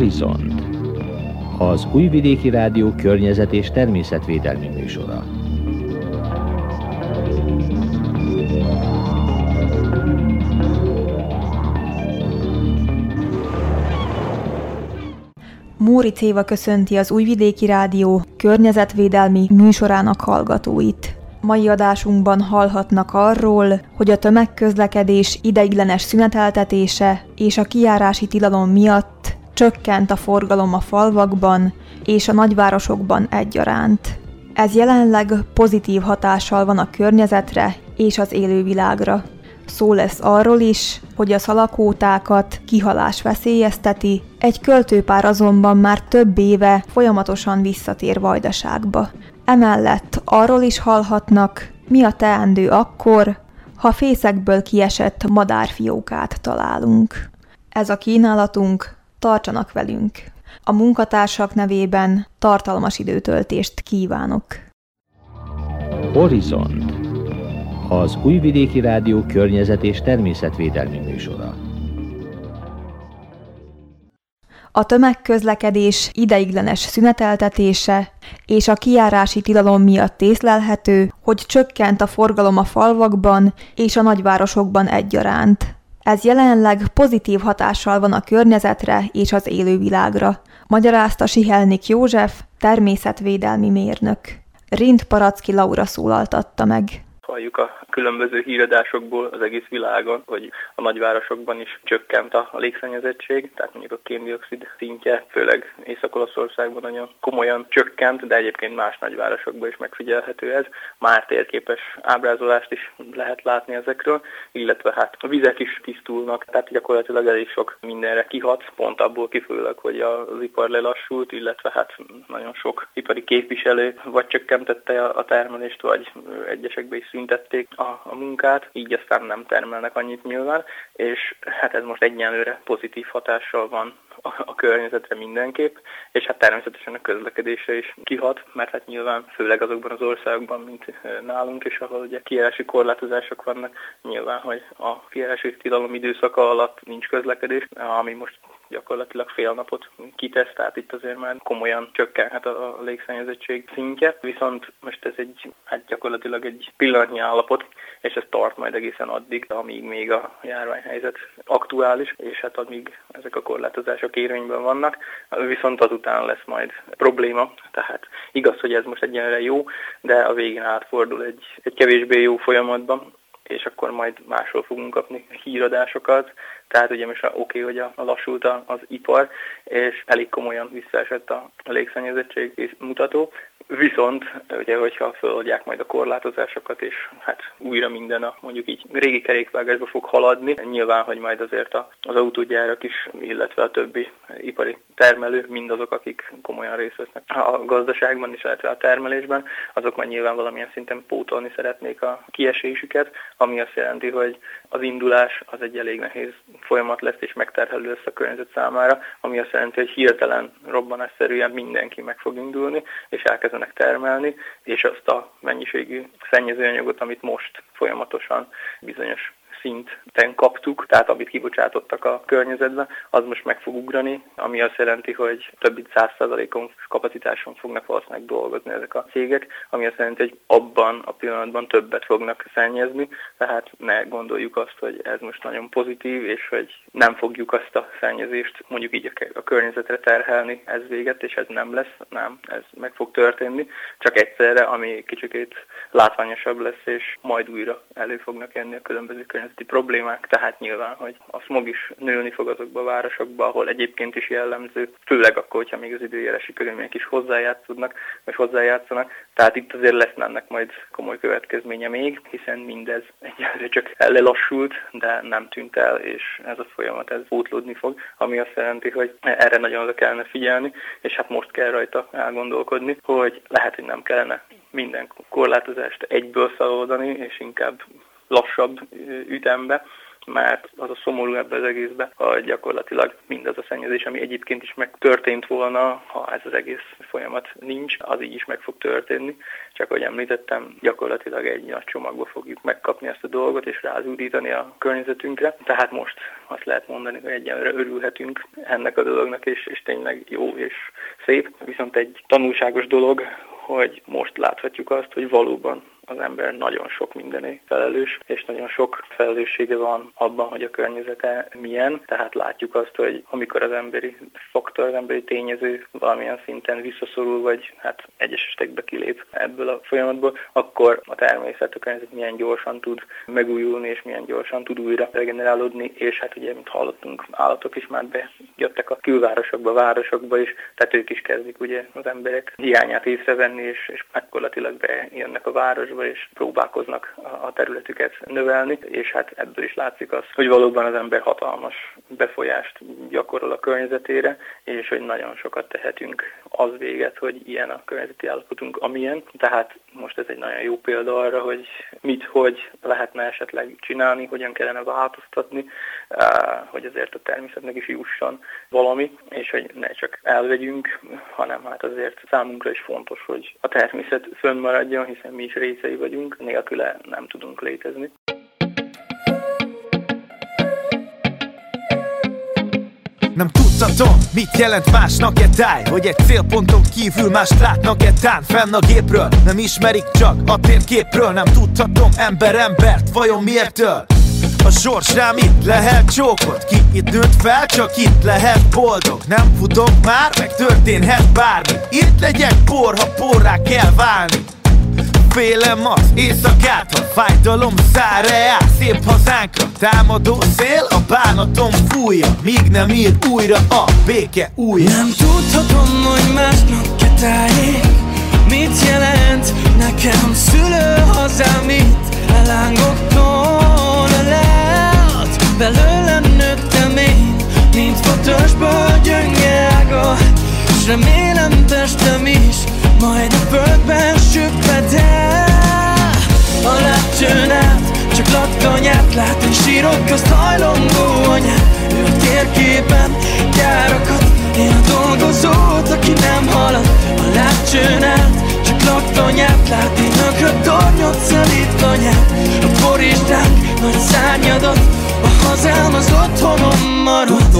Horizont az Újvidéki Rádió környezet és természetvédelmi műsora. Móri Céva köszönti az Újvidéki Rádió környezetvédelmi műsorának hallgatóit. Mai adásunkban hallhatnak arról, hogy a tömegközlekedés ideiglenes szüneteltetése és a kijárási tilalom miatt csökkent a forgalom a falvakban és a nagyvárosokban egyaránt. Ez jelenleg pozitív hatással van a környezetre és az élővilágra. Szó lesz arról is, hogy a szalakótákat kihalás veszélyezteti, egy költőpár azonban már több éve folyamatosan visszatér Vajdaságba. Emellett arról is hallhatnak, mi a teendő akkor, ha fészekből kiesett madárfiókát találunk. Ez a kínálatunk, tartsanak velünk! A munkatársak nevében tartalmas időtöltést kívánok! Horizont az Újvidéki Rádió környezet és természetvédelmi műsora. A tömegközlekedés ideiglenes szüneteltetése és a kijárási tilalom miatt észlelhető, hogy csökkent a forgalom a falvakban és a nagyvárosokban egyaránt. Ez jelenleg pozitív hatással van a környezetre és az élővilágra, magyarázta Sihelnik József, természetvédelmi mérnök. Rind Paracki Laura szólaltatta meg halljuk a különböző híradásokból az egész világon, hogy a nagyvárosokban is csökkent a légszennyezettség, tehát mondjuk a kéndioxid szintje, főleg Észak-Olaszországban nagyon komolyan csökkent, de egyébként más nagyvárosokban is megfigyelhető ez. Már térképes ábrázolást is lehet látni ezekről, illetve hát a vizek is tisztulnak, tehát gyakorlatilag elég sok mindenre kihat, pont abból kifolyólag, hogy az ipar lelassult, illetve hát nagyon sok ipari képviselő vagy csökkentette a termelést, vagy egyesekben is megszüntették a, a munkát, így aztán nem termelnek annyit nyilván, és hát ez most egyenlőre pozitív hatással van a, a környezetre mindenképp, és hát természetesen a közlekedésre is kihat, mert hát nyilván főleg azokban az országokban, mint nálunk, és ahol ugye kijárási korlátozások vannak, nyilván, hogy a kijárási tilalom időszaka alatt nincs közlekedés, ami most gyakorlatilag fél napot kitesz, tehát itt azért már komolyan csökkenhet a, a légszennyezettség szintje, viszont most ez egy, hát gyakorlatilag egy pillanatnyi állapot, és ez tart majd egészen addig, amíg még a járványhelyzet aktuális, és hát addig ezek a korlátozások érvényben vannak, viszont azután lesz majd probléma, tehát igaz, hogy ez most egyenlőre jó, de a végén átfordul egy, egy kevésbé jó folyamatban, és akkor majd máshol fogunk kapni híradásokat. Tehát ugye most oké, okay, hogy a, a lassult az ipar, és elég komolyan visszaesett a, légszennyezettség mutató, Viszont, ugye, hogyha feladják majd a korlátozásokat, és hát újra minden a mondjuk így régi kerékvágásba fog haladni, nyilván, hogy majd azért az autógyárak is, illetve a többi ipari termelő, mindazok, akik komolyan részt vesznek a gazdaságban is, illetve a termelésben, azok majd nyilván valamilyen szinten pótolni szeretnék a kiesésüket, ami azt jelenti, hogy az indulás az egy elég nehéz folyamat lesz, és megterhelő lesz a környezet számára, ami azt jelenti, hogy hirtelen robbanásszerűen mindenki meg fog indulni, és elkezd elkezdenek termelni, és azt a mennyiségű szennyezőanyagot, amit most folyamatosan bizonyos szinten kaptuk, tehát amit kibocsátottak a környezetbe, az most meg fog ugrani, ami azt jelenti, hogy több mint 100%-on kapacitáson fognak valószínűleg dolgozni ezek a cégek, ami azt jelenti, hogy abban a pillanatban többet fognak szennyezni, tehát ne gondoljuk azt, hogy ez most nagyon pozitív, és hogy nem fogjuk azt a szennyezést mondjuk így a környezetre terhelni, ez véget, és ez nem lesz, nem, ez meg fog történni, csak egyszerre, ami kicsikét látványosabb lesz, és majd újra elő fognak jönni a különböző környezet környezeti problémák, tehát nyilván, hogy a smog is nőni fog azokba a városokba, ahol egyébként is jellemző, főleg akkor, hogyha még az időjárási körülmények is hozzájátszódnak, vagy hozzájátszanak. Tehát itt azért lesz ennek majd komoly következménye még, hiszen mindez egyelőre csak lelassult, de nem tűnt el, és ez a folyamat ez útlódni fog, ami azt jelenti, hogy erre nagyon oda kellene figyelni, és hát most kell rajta elgondolkodni, hogy lehet, hogy nem kellene minden korlátozást egyből feloldani, és inkább lassabb ütembe, mert az a szomorú ebbe az egészbe, hogy gyakorlatilag mindaz a szennyezés, ami egyébként is megtörtént volna, ha ez az egész folyamat nincs, az így is meg fog történni. Csak ahogy említettem, gyakorlatilag egy nagy csomagba fogjuk megkapni ezt a dolgot és rázúdítani a környezetünkre. Tehát most azt lehet mondani, hogy egyenlőre örülhetünk ennek a dolognak, és, és tényleg jó és szép. Viszont egy tanulságos dolog, hogy most láthatjuk azt, hogy valóban az ember nagyon sok mindené felelős, és nagyon sok felelőssége van abban, hogy a környezete milyen. Tehát látjuk azt, hogy amikor az emberi faktor, az emberi tényező valamilyen szinten visszaszorul, vagy hát egyes esetekben kilép ebből a folyamatból, akkor a természet, a környezet milyen gyorsan tud megújulni, és milyen gyorsan tud újra regenerálódni, és hát ugye, mint hallottunk, állatok is már bejöttek a külvárosokba, városokba is, tehát ők is kezdik ugye az emberek hiányát észrevenni, és, és gyakorlatilag bejönnek a városba, irányba, és próbálkoznak a területüket növelni, és hát ebből is látszik az, hogy valóban az ember hatalmas befolyást gyakorol a környezetére, és hogy nagyon sokat tehetünk az véget, hogy ilyen a környezeti állapotunk, amilyen. Tehát most ez egy nagyon jó példa arra, hogy mit, hogy lehetne esetleg csinálni, hogyan kellene változtatni, hogy azért a természetnek is jusson valami, és hogy ne csak elvegyünk, hanem hát azért számunkra is fontos, hogy a természet fönnmaradjon, hiszen mi is részei vagyunk, nélküle nem tudunk létezni. Nem tudtatom, mit jelent másnak-e táj Hogy egy célponton kívül más látnak-e tán Fenn a gépről, nem ismerik csak a térképről Nem tudhatom ember embert, vajon miértől? A sors rám itt lehet csókot Ki itt nőtt fel, csak itt lehet boldog Nem futok már, meg történhet bármi Itt legyek por, ha porrá kell válni Félem az éjszakát, ha fájdalom száll reál Szép hazánkra támadó szél, a bánatom fújja Míg nem ír újra a béke újra. Nem tudhatom, hogy másnak ketáljék Mit jelent nekem szülő hazám itt? Elángoktól leállt Belőlem nőttem én. Mint fotósból gyönge ága S remélem testem is majd a földben süpped el A lépcsőn át csak laktanyát lát Én sírok közt hajlongó anyát. Ő a térképen gyárakat Én a dolgozót, aki nem halad. A lépcsőn át csak laktanyát lát Én ökröt tornyot szelít anyát A boristánk nagy szárnyadat A hazám az otthonom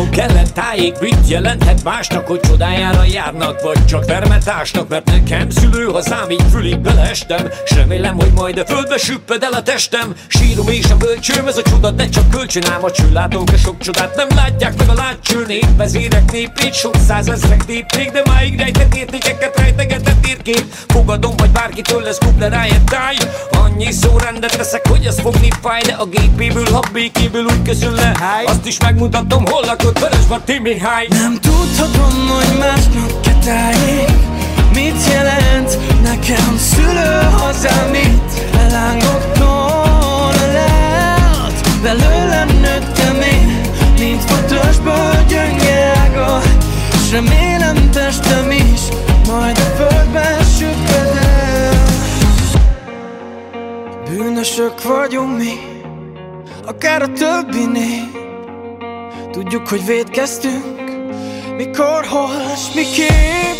Tudnom kellett tájék, mit jelenthet másnak Hogy csodájára járnak, vagy csak vermetásnak Mert nekem szülő hazám, így fülig beleestem S remélem, hogy majd a földbe süpped el a testem. Sírom és a bölcsőm, ez a csoda, de csak kölcsön Ám a csőlátók, a sok csodát nem látják meg a látcső nép. Vezérek népét, sok százezrek népték De máig rejtett értékeket rejtegetett térkép. Fogadom, hogy bárkitől lesz kublerája táj. Annyi szó rendet teszek, hogy ez fogni fáj De a gépéből, ha békéből úgy közül le. Azt is megmutatom, tudom, hol lakott Vörösmarty Mihály? Nem tudhatom, hogy másnak ketáljék Mit jelent nekem szülő hazám itt Elángoktól leállt Belőlem nőttem én Mint fotósból gyönge ága. S remélem testem is Majd a földben süpped el Bűnösök vagyunk mi Akár a többinél Tudjuk, hogy védkeztünk. Mikor, hol és miképp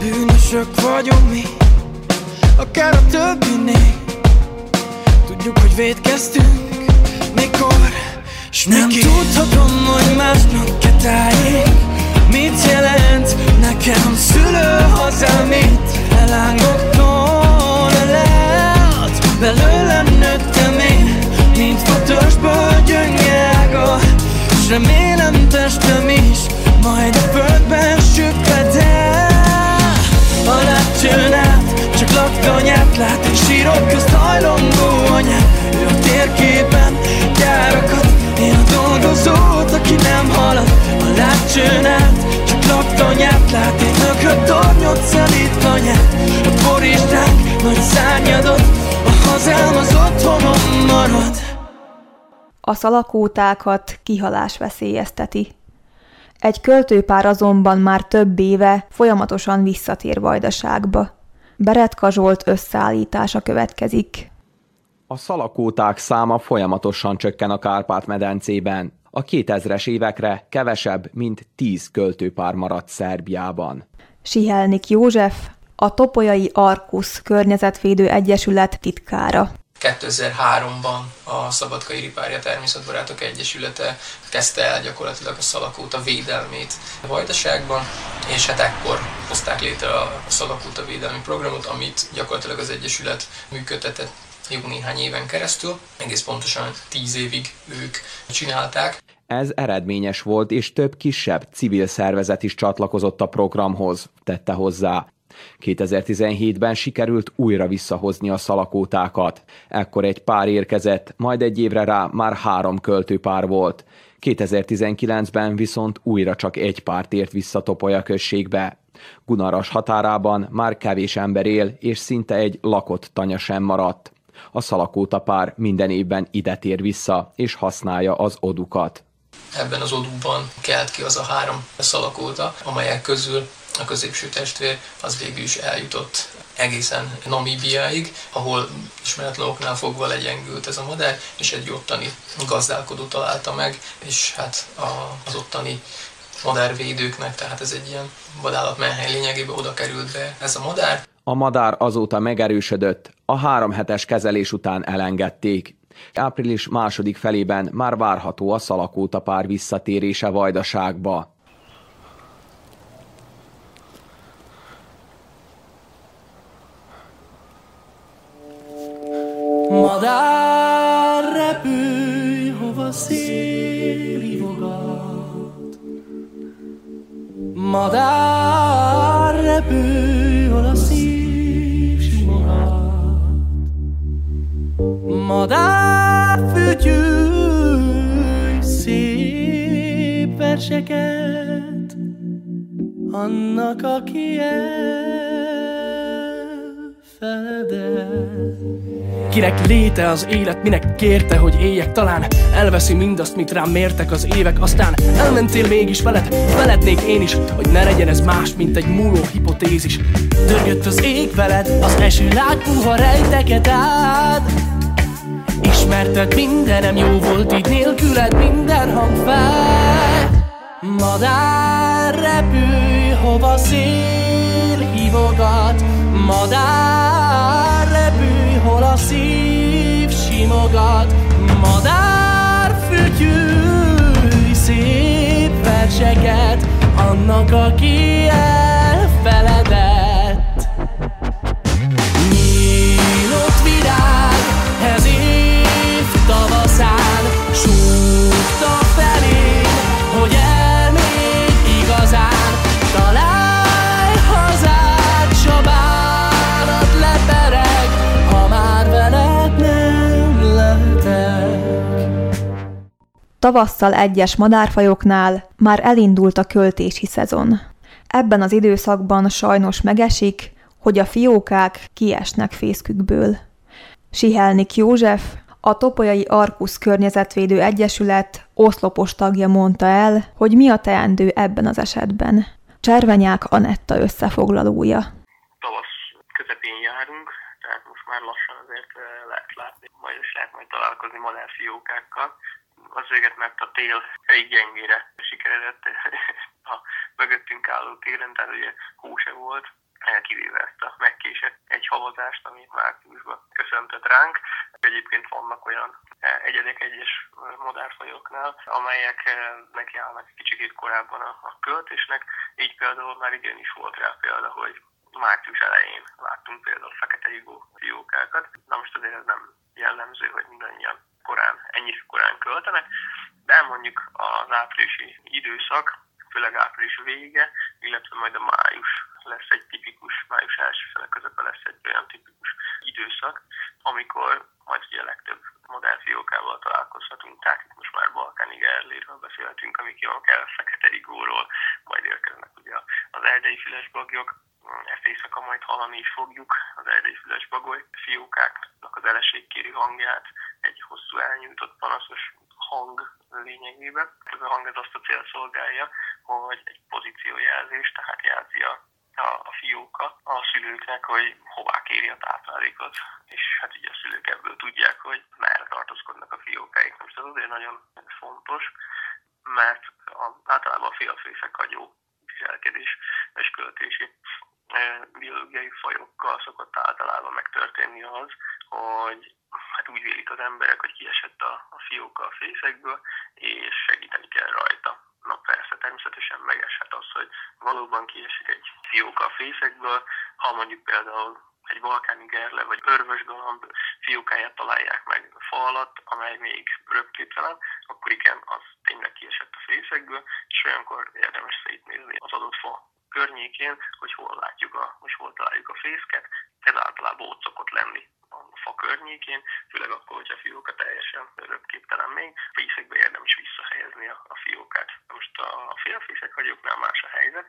Bűnösök vagyunk mi. Akár a többinél. Tudjuk, hogy védkeztünk. Mikor? Nem miképp. tudhatom, hogy másnak ketáljék Mit jelent nekem szülő hazám itt Elángoktól leállt Belőlem nőttem én közt hajlongó anyát Ő a térképen gyárakat Én a dolgozót, aki nem halad A lépcsőn át csak laktanyát lát Egy nökröt tornyot szelít anyát A boristánk nagy szárnyadot A hazám az otthonom marad a szalakótákat kihalás veszélyezteti. Egy költőpár azonban már több éve folyamatosan visszatér Vajdaságba. Beretka Zsolt összeállítása következik. A szalakóták száma folyamatosan csökken a Kárpát-medencében. A 2000-es évekre kevesebb, mint 10 költőpár maradt Szerbiában. Sihelnik József, a Topolyai Arkusz Környezetvédő Egyesület titkára. 2003-ban a Szabadkai Ripárja Természetbarátok Egyesülete kezdte el gyakorlatilag a szalakóta védelmét a Vajdaságban, és hát ekkor hozták létre a szalakóta védelmi programot, amit gyakorlatilag az Egyesület működtetett jó néhány éven keresztül, egész pontosan tíz évig ők csinálták. Ez eredményes volt, és több kisebb civil szervezet is csatlakozott a programhoz, tette hozzá. 2017-ben sikerült újra visszahozni a szalakótákat. Ekkor egy pár érkezett, majd egy évre rá már három költőpár volt. 2019-ben viszont újra csak egy pár tért vissza Topolya községbe. Gunaras határában már kevés ember él, és szinte egy lakott tanya sem maradt. A szalakóta pár minden évben ide tér vissza, és használja az odukat. Ebben az odúban kelt ki az a három szalakóta, amelyek közül a középső testvér az végül is eljutott egészen Namíbiáig, ahol ismeretlen oknál fogva legyengült ez a madár, és egy ottani gazdálkodó találta meg, és hát az ottani madárvédőknek, tehát ez egy ilyen vadállatmenhely lényegében oda került be ez a madár. A madár azóta megerősödött, a három hetes kezelés után elengedték. Április második felében már várható a szalakóta pár visszatérése Vajdaságba. Madár repülj, hova szél hívogat. Madár repülj, hol a verseket, annak, aki elfeledett. Kinek léte az élet, minek kérte, hogy éljek Talán elveszi mindazt, mit rám mértek az évek. Aztán elmentél mégis veled, velednék én is Hogy ne legyen ez más, mint egy múló hipotézis. Dörgött az ég veled, az eső lágpuha rejteket át Ismerted mindenem, jó volt így nélküled minden hang fel Madár repülj, hova szél hívogat. Madár repülj, hol a szív simogat. Madár fütyülj szép verseket Annak, aki elfeledett Tavasszal egyes madárfajoknál már elindult a költési szezon. Ebben az időszakban sajnos megesik, hogy a fiókák kiesnek fészkükből. Sihelnik József, a Topolyai Arkusz Környezetvédő Egyesület oszlopos tagja mondta el, hogy mi a teendő ebben az esetben. Cservenyák Anetta összefoglalója. Tavasz közepén járunk, tehát most már lassan azért eh, lehet látni, majd is lehet majd találkozni madárfiókákkal. Azért, mert a tél elég gyengére sikeredett a mögöttünk álló télen, tehát ugye hó se volt, kivéve ezt a megkésett egy havazást, amit márciusban köszöntött ránk. Egyébként vannak olyan eh, egyedek egyes eh, madárfajoknál, amelyek eh, nekiállnak kicsikét korábban a, a költésnek, így például már igenis volt rá példa, hogy március elején láttunk például fekete igó fiókákat. Na most azért ez nem jellemző, hogy mindannyian korán, ennyire korán költenek, de mondjuk az áprilisi időszak, főleg április vége, illetve majd a május lesz egy tipikus, május első fele közepén lesz egy olyan tipikus időszak, amikor majd ugye a legtöbb modern fiókával találkozhatunk, tehát itt most már balkáni gerléről beszélhetünk, amik jól kell, fekete igóról, majd érkeznek ugye az erdei fülesbagyok, ezt éjszaka majd hallani is fogjuk, az erdei fülesbagoly fiókáknak az eleségkéri hangját, egy hosszú elnyújtott panaszos hang lényegében. Ez a hang ez azt a cél szolgálja, hogy egy pozíciójelzés, tehát jelzi a, a, a fióka a szülőknek, hogy hová kéri a táplálékot. és hát ugye a szülők ebből tudják, hogy merre tartózkodnak a fiókáik. Most ez azért nagyon fontos, mert a, általában a félfészek hagyó viselkedés és költési biológiai fajokkal szokott általában megtörténni az, hogy hát úgy vélik az emberek, hogy kiesett a, a fióka a fészekből, és segíteni kell rajta. Na persze, természetesen megeshet az, hogy valóban kiesik egy fióka a fészekből, ha mondjuk például egy balkáni gerle vagy örvösgalamb fiókáját találják meg a fa alatt, amely még röpképtelen, akkor igen, az tényleg kiesett a fészekből, és olyankor érdemes szétnézni az adott fa környékén, hogy hol látjuk a, hogy hol találjuk a fészket. Ez általában ott szokott lenni a fa környékén, főleg akkor, hogyha a fióka teljesen röpképtelen még, fészekbe érdemes visszahelyezni a, a fiókát. Most a félfészek hagyóknál más a helyzet,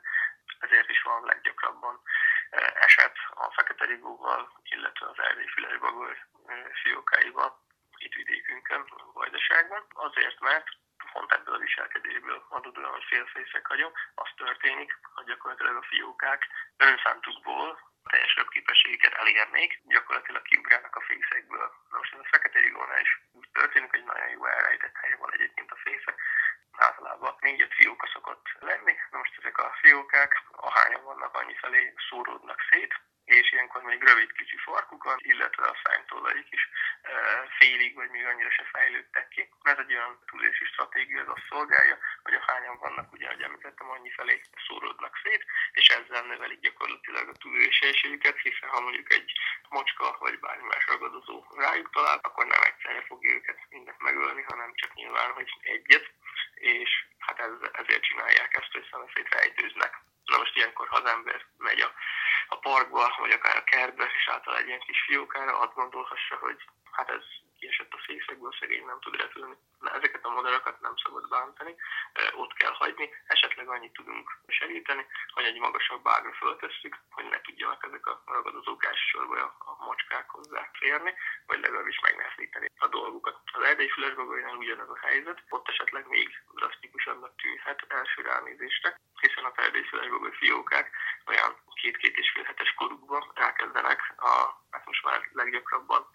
ezért is van leggyakrabban e, eset a fekete rigóval, illetve az erdély fülesbagoly e, fiókáival itt vidékünkön, a Vajdaságban, azért, mert pont ebből a viselkedésből adódóan, hogy félfészek hagyom, az történik, hogy gyakorlatilag a fiókák önszántukból teljes röpképességüket elérnék, gyakorlatilag kiugrálnak a fészekből. Na most ez a fekete rigónál is úgy történik, hogy nagyon jó elrejtett helye van egyébként a fészek, általában négy-öt fióka szokott lenni. Na most ezek a fiókák, ahányan vannak, annyi felé szóródnak szét, és ilyenkor még rövid kicsi farkuk van, illetve a szánytollaik is e, félig, vagy még annyira se fejlődtek ki. Ez egy olyan túlélési stratégia, az azt szolgálja, hogy a hányan vannak, ugye, ahogy említettem, annyi felé szóródnak szét, és ezzel növelik gyakorlatilag a túlélési esélyüket, hiszen ha mondjuk egy mocska vagy bármi más ragadozó rájuk talál, akkor nem egyszerre fogja őket mindent megölni, hanem csak nyilván, hogy egyet, és hát ez, ezért csinálják ezt, hogy szemeszét rejtőznek. Na most ilyenkor, ha az ember megy a, a parkba, vagy akár a kertbe, és által egy ilyen kis fiókára, azt gondolhassa, hogy hát ez kiesett a fészekből, szegény nem tud repülni. Na, ezeket a madarakat nem szabad bántani, ott kell hagyni, esetleg annyit tudunk segíteni, hogy egy magasabb ágra föltesszük, hogy ne tudjanak ezek a ragadozók elsősorban a, macskák hozzá férni, vagy legalábbis megnehezíteni a dolgukat. Az erdei fülesbagolynál ugyanez a helyzet, ott esetleg még drasztikusabbnak tűnhet első ránézésre, hiszen a erdei fülesbagoly fiókák olyan két-két és fél hetes korukban elkezdenek a, hát most már leggyakrabban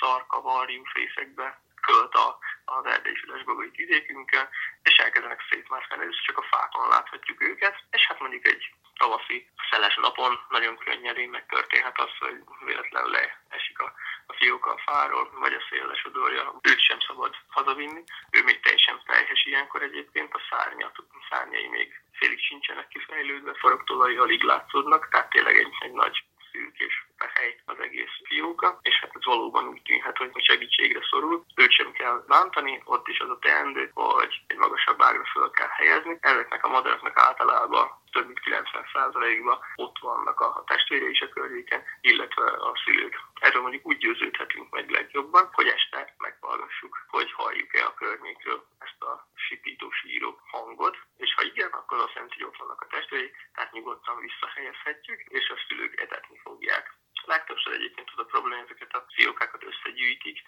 szarka, varjú fészekbe költ a, az erdei fülesbagoly vidékünkön, és elkezdenek szétmászkálni, és csak a fákon láthatjuk őket, és hát mondjuk egy tavaszi szeles napon nagyon könnyedén megtörténhet az, hogy véletlenül leesik a, a fióka a fáról, vagy a szél lesodorja. Őt sem szabad hazavinni, ő még teljesen teljes ilyenkor egyébként, a szárnyat, a szárnyai még félig sincsenek kifejlődve, faroktollai alig látszódnak, tehát tényleg egy, egy nagy szűkés hely az egész fióka, és ez valóban úgy tűnhet, hogy segítségre szorul. Őt sem kell bántani, ott is az a teendő, hogy egy magasabb ágra föl kell helyezni. Ezeknek a madaraknak általában több mint 90%-ban ott vannak a testvére is a környéken, illetve a szülők. Erről mondjuk úgy győződhetünk meg legjobban, hogy este meghallgassuk, hogy halljuk-e a környékről ezt a sipító síró hangot, és ha igen, akkor azt jelenti, hogy ott vannak a testvérei, tehát nyugodtan visszahelyezhetjük, és a szülők etetni fogják. Legtöbbször egyébként az a probléma, ezeket a fiókákat összegyűjtik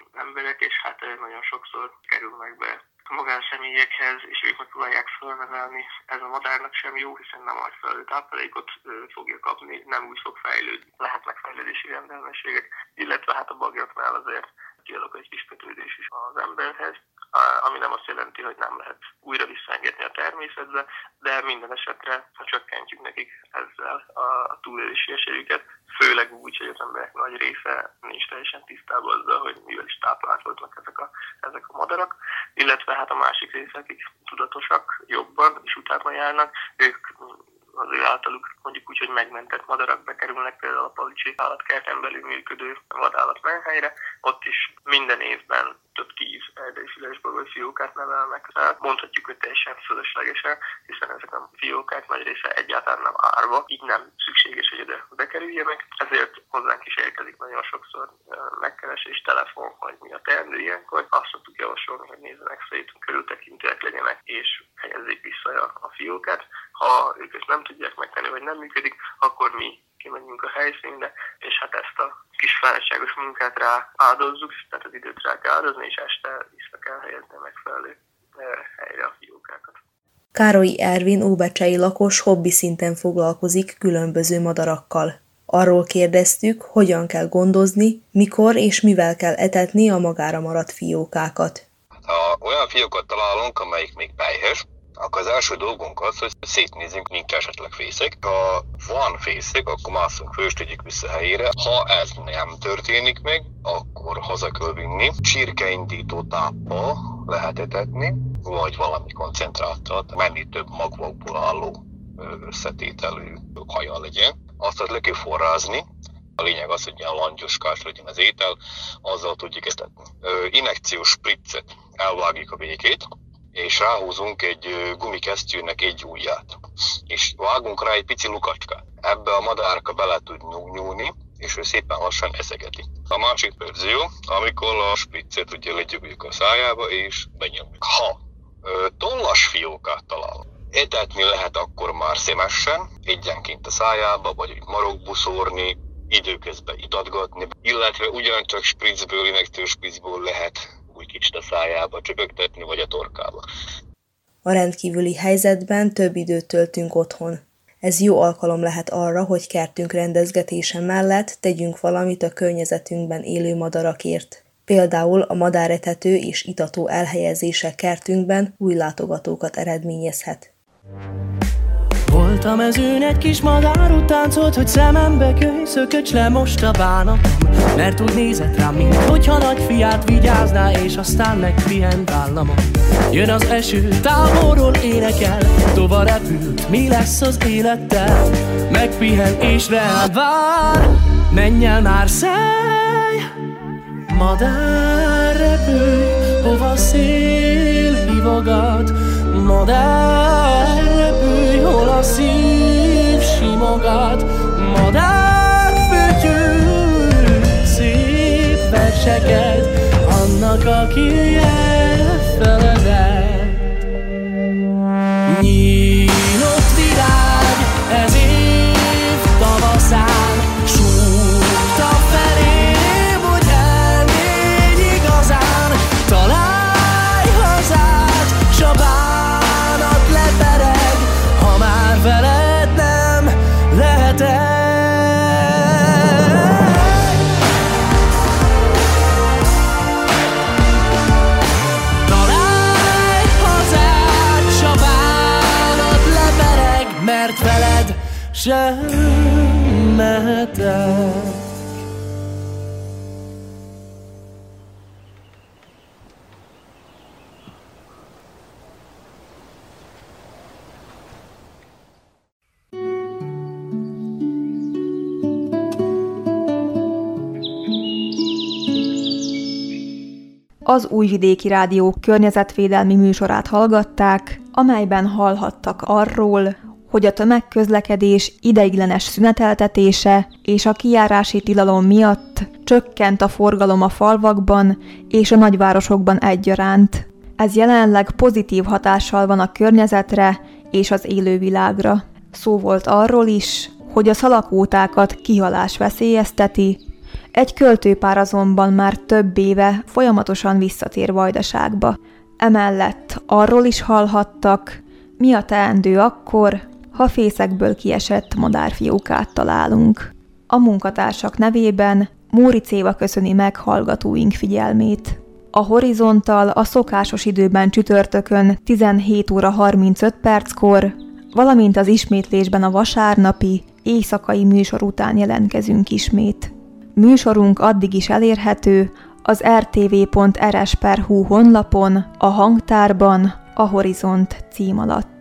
emberek, és hát nagyon sokszor kerülnek be magánszemélyekhez, és ők megpróbálják felnevelni. Ez a madárnak sem jó, hiszen nem a felelő táplálékot fogja kapni, nem úgy fog fejlődni. Lehetnek fejlődési rendellenességek, illetve hát a bagyoknál azért kialakul egy kis kötődés is az emberhez, ami nem azt jelenti, hogy nem lehet újra visszaengedni a természetbe, de minden esetre, ha csökkentjük nekik ezzel a túlélési esélyüket, főleg úgy, hogy az emberek nagy része nincs teljesen tisztában azzal, hogy mivel is táplálkoznak ezek a, ezek a madarak, illetve hát a másik része, akik tudatosak jobban és utána járnak, ők az ő általuk mondjuk úgy, hogy megmentett madarak bekerülnek például a Palicsi állatkerten belül működő vadállat menhelyre, ott is minden évben több tíz erdei fülesbagoly fiókát nevelnek. Tehát mondhatjuk, hogy teljesen fölöslegesen, hiszen ezek a fiókák nagy része egyáltalán nem árva, így nem szükséges, hogy ide bekerüljenek. Ezért hozzánk is érkezik nagyon sokszor megkeresés, telefon, hogy mi a teendő ilyenkor. Azt szoktuk javasolni, hogy nézzenek szét, körültekintőek legyenek, és helyezzék vissza a fiókát. Ha ők ezt nem tudják megtenni, vagy nem működik, akkor mi kimegyünk a helyszínre, és hát ezt a kis fáradtságos munkát rá áldozzuk, tehát az időt rá kell áldozni, és este vissza kell helyezni megfelelő eh, helyre a fiókákat. Károly Ervin óbecsei lakos hobbi szinten foglalkozik különböző madarakkal. Arról kérdeztük, hogyan kell gondozni, mikor és mivel kell etetni a magára maradt fiókákat. Ha olyan fiókat találunk, amelyik még pejhes, akkor az első dolgunk az, hogy szétnézzünk, nincs esetleg fészek. Ha van fészek, akkor mászunk föl, és tegyük vissza helyére. Ha ez nem történik meg, akkor haza kell vinni. Csirkeindító táppal lehet etetni, vagy valami koncentráltat, menni több magvakból álló összetételű haja legyen. Azt le kell forrázni, a lényeg az, hogy ilyen langyoskás legyen az étel, azzal tudjuk etetni. Inekciós spriccet elvágjuk a végét, és ráhúzunk egy gumikesztyűnek egy ujját, és vágunk rá egy pici lukacskát. Ebbe a madárka bele tud nyúlni, és ő szépen lassan eszegeti. A másik verzió, amikor a spriccet ugye legyugjuk a szájába, és benyomjuk. Ha tollas fiókát talál, etetni lehet akkor már szemesen, egyenként a szájába, vagy marokbuszórni, időközben itatgatni, illetve ugyancsak spritzből, illetve spritzből lehet kicsit a szájába csöpögtetni, vagy a torkába. A rendkívüli helyzetben több időt töltünk otthon. Ez jó alkalom lehet arra, hogy kertünk rendezgetése mellett tegyünk valamit a környezetünkben élő madarakért. Például a madáretető és itató elhelyezése kertünkben új látogatókat eredményezhet. Volt a mezőn egy kis madár, táncolt, hogy szemembe köly, szököcs le most a bánatom. Mert úgy nézett rám, mint hogyha nagy fiát vigyázná, és aztán megpihent államom. Jön az eső, távolról énekel, tova repült, mi lesz az élettel? Megpihen és reád vár, menj el már száj, madár repülj, hova szél hívogat, madár repülj, hol a szív simogat, madár fütyül, szép verseket, annak, aki jel sem mehetek. Az Újvidéki Rádió környezetvédelmi műsorát hallgatták, amelyben hallhattak arról, hogy a tömegközlekedés ideiglenes szüneteltetése és a kijárási tilalom miatt csökkent a forgalom a falvakban és a nagyvárosokban egyaránt. Ez jelenleg pozitív hatással van a környezetre és az élővilágra. Szó volt arról is, hogy a szalakótákat kihalás veszélyezteti, egy költőpár azonban már több éve folyamatosan visszatér Vajdaságba. Emellett arról is hallhattak, mi a teendő akkor, ha fészekből kiesett madárfiókát találunk. A munkatársak nevében Móri Céva köszöni meg hallgatóink figyelmét. A Horizontal a szokásos időben csütörtökön 17 óra 35 perckor, valamint az ismétlésben a vasárnapi, éjszakai műsor után jelentkezünk ismét. Műsorunk addig is elérhető az rtv.rs.hu honlapon, a hangtárban, a Horizont cím alatt.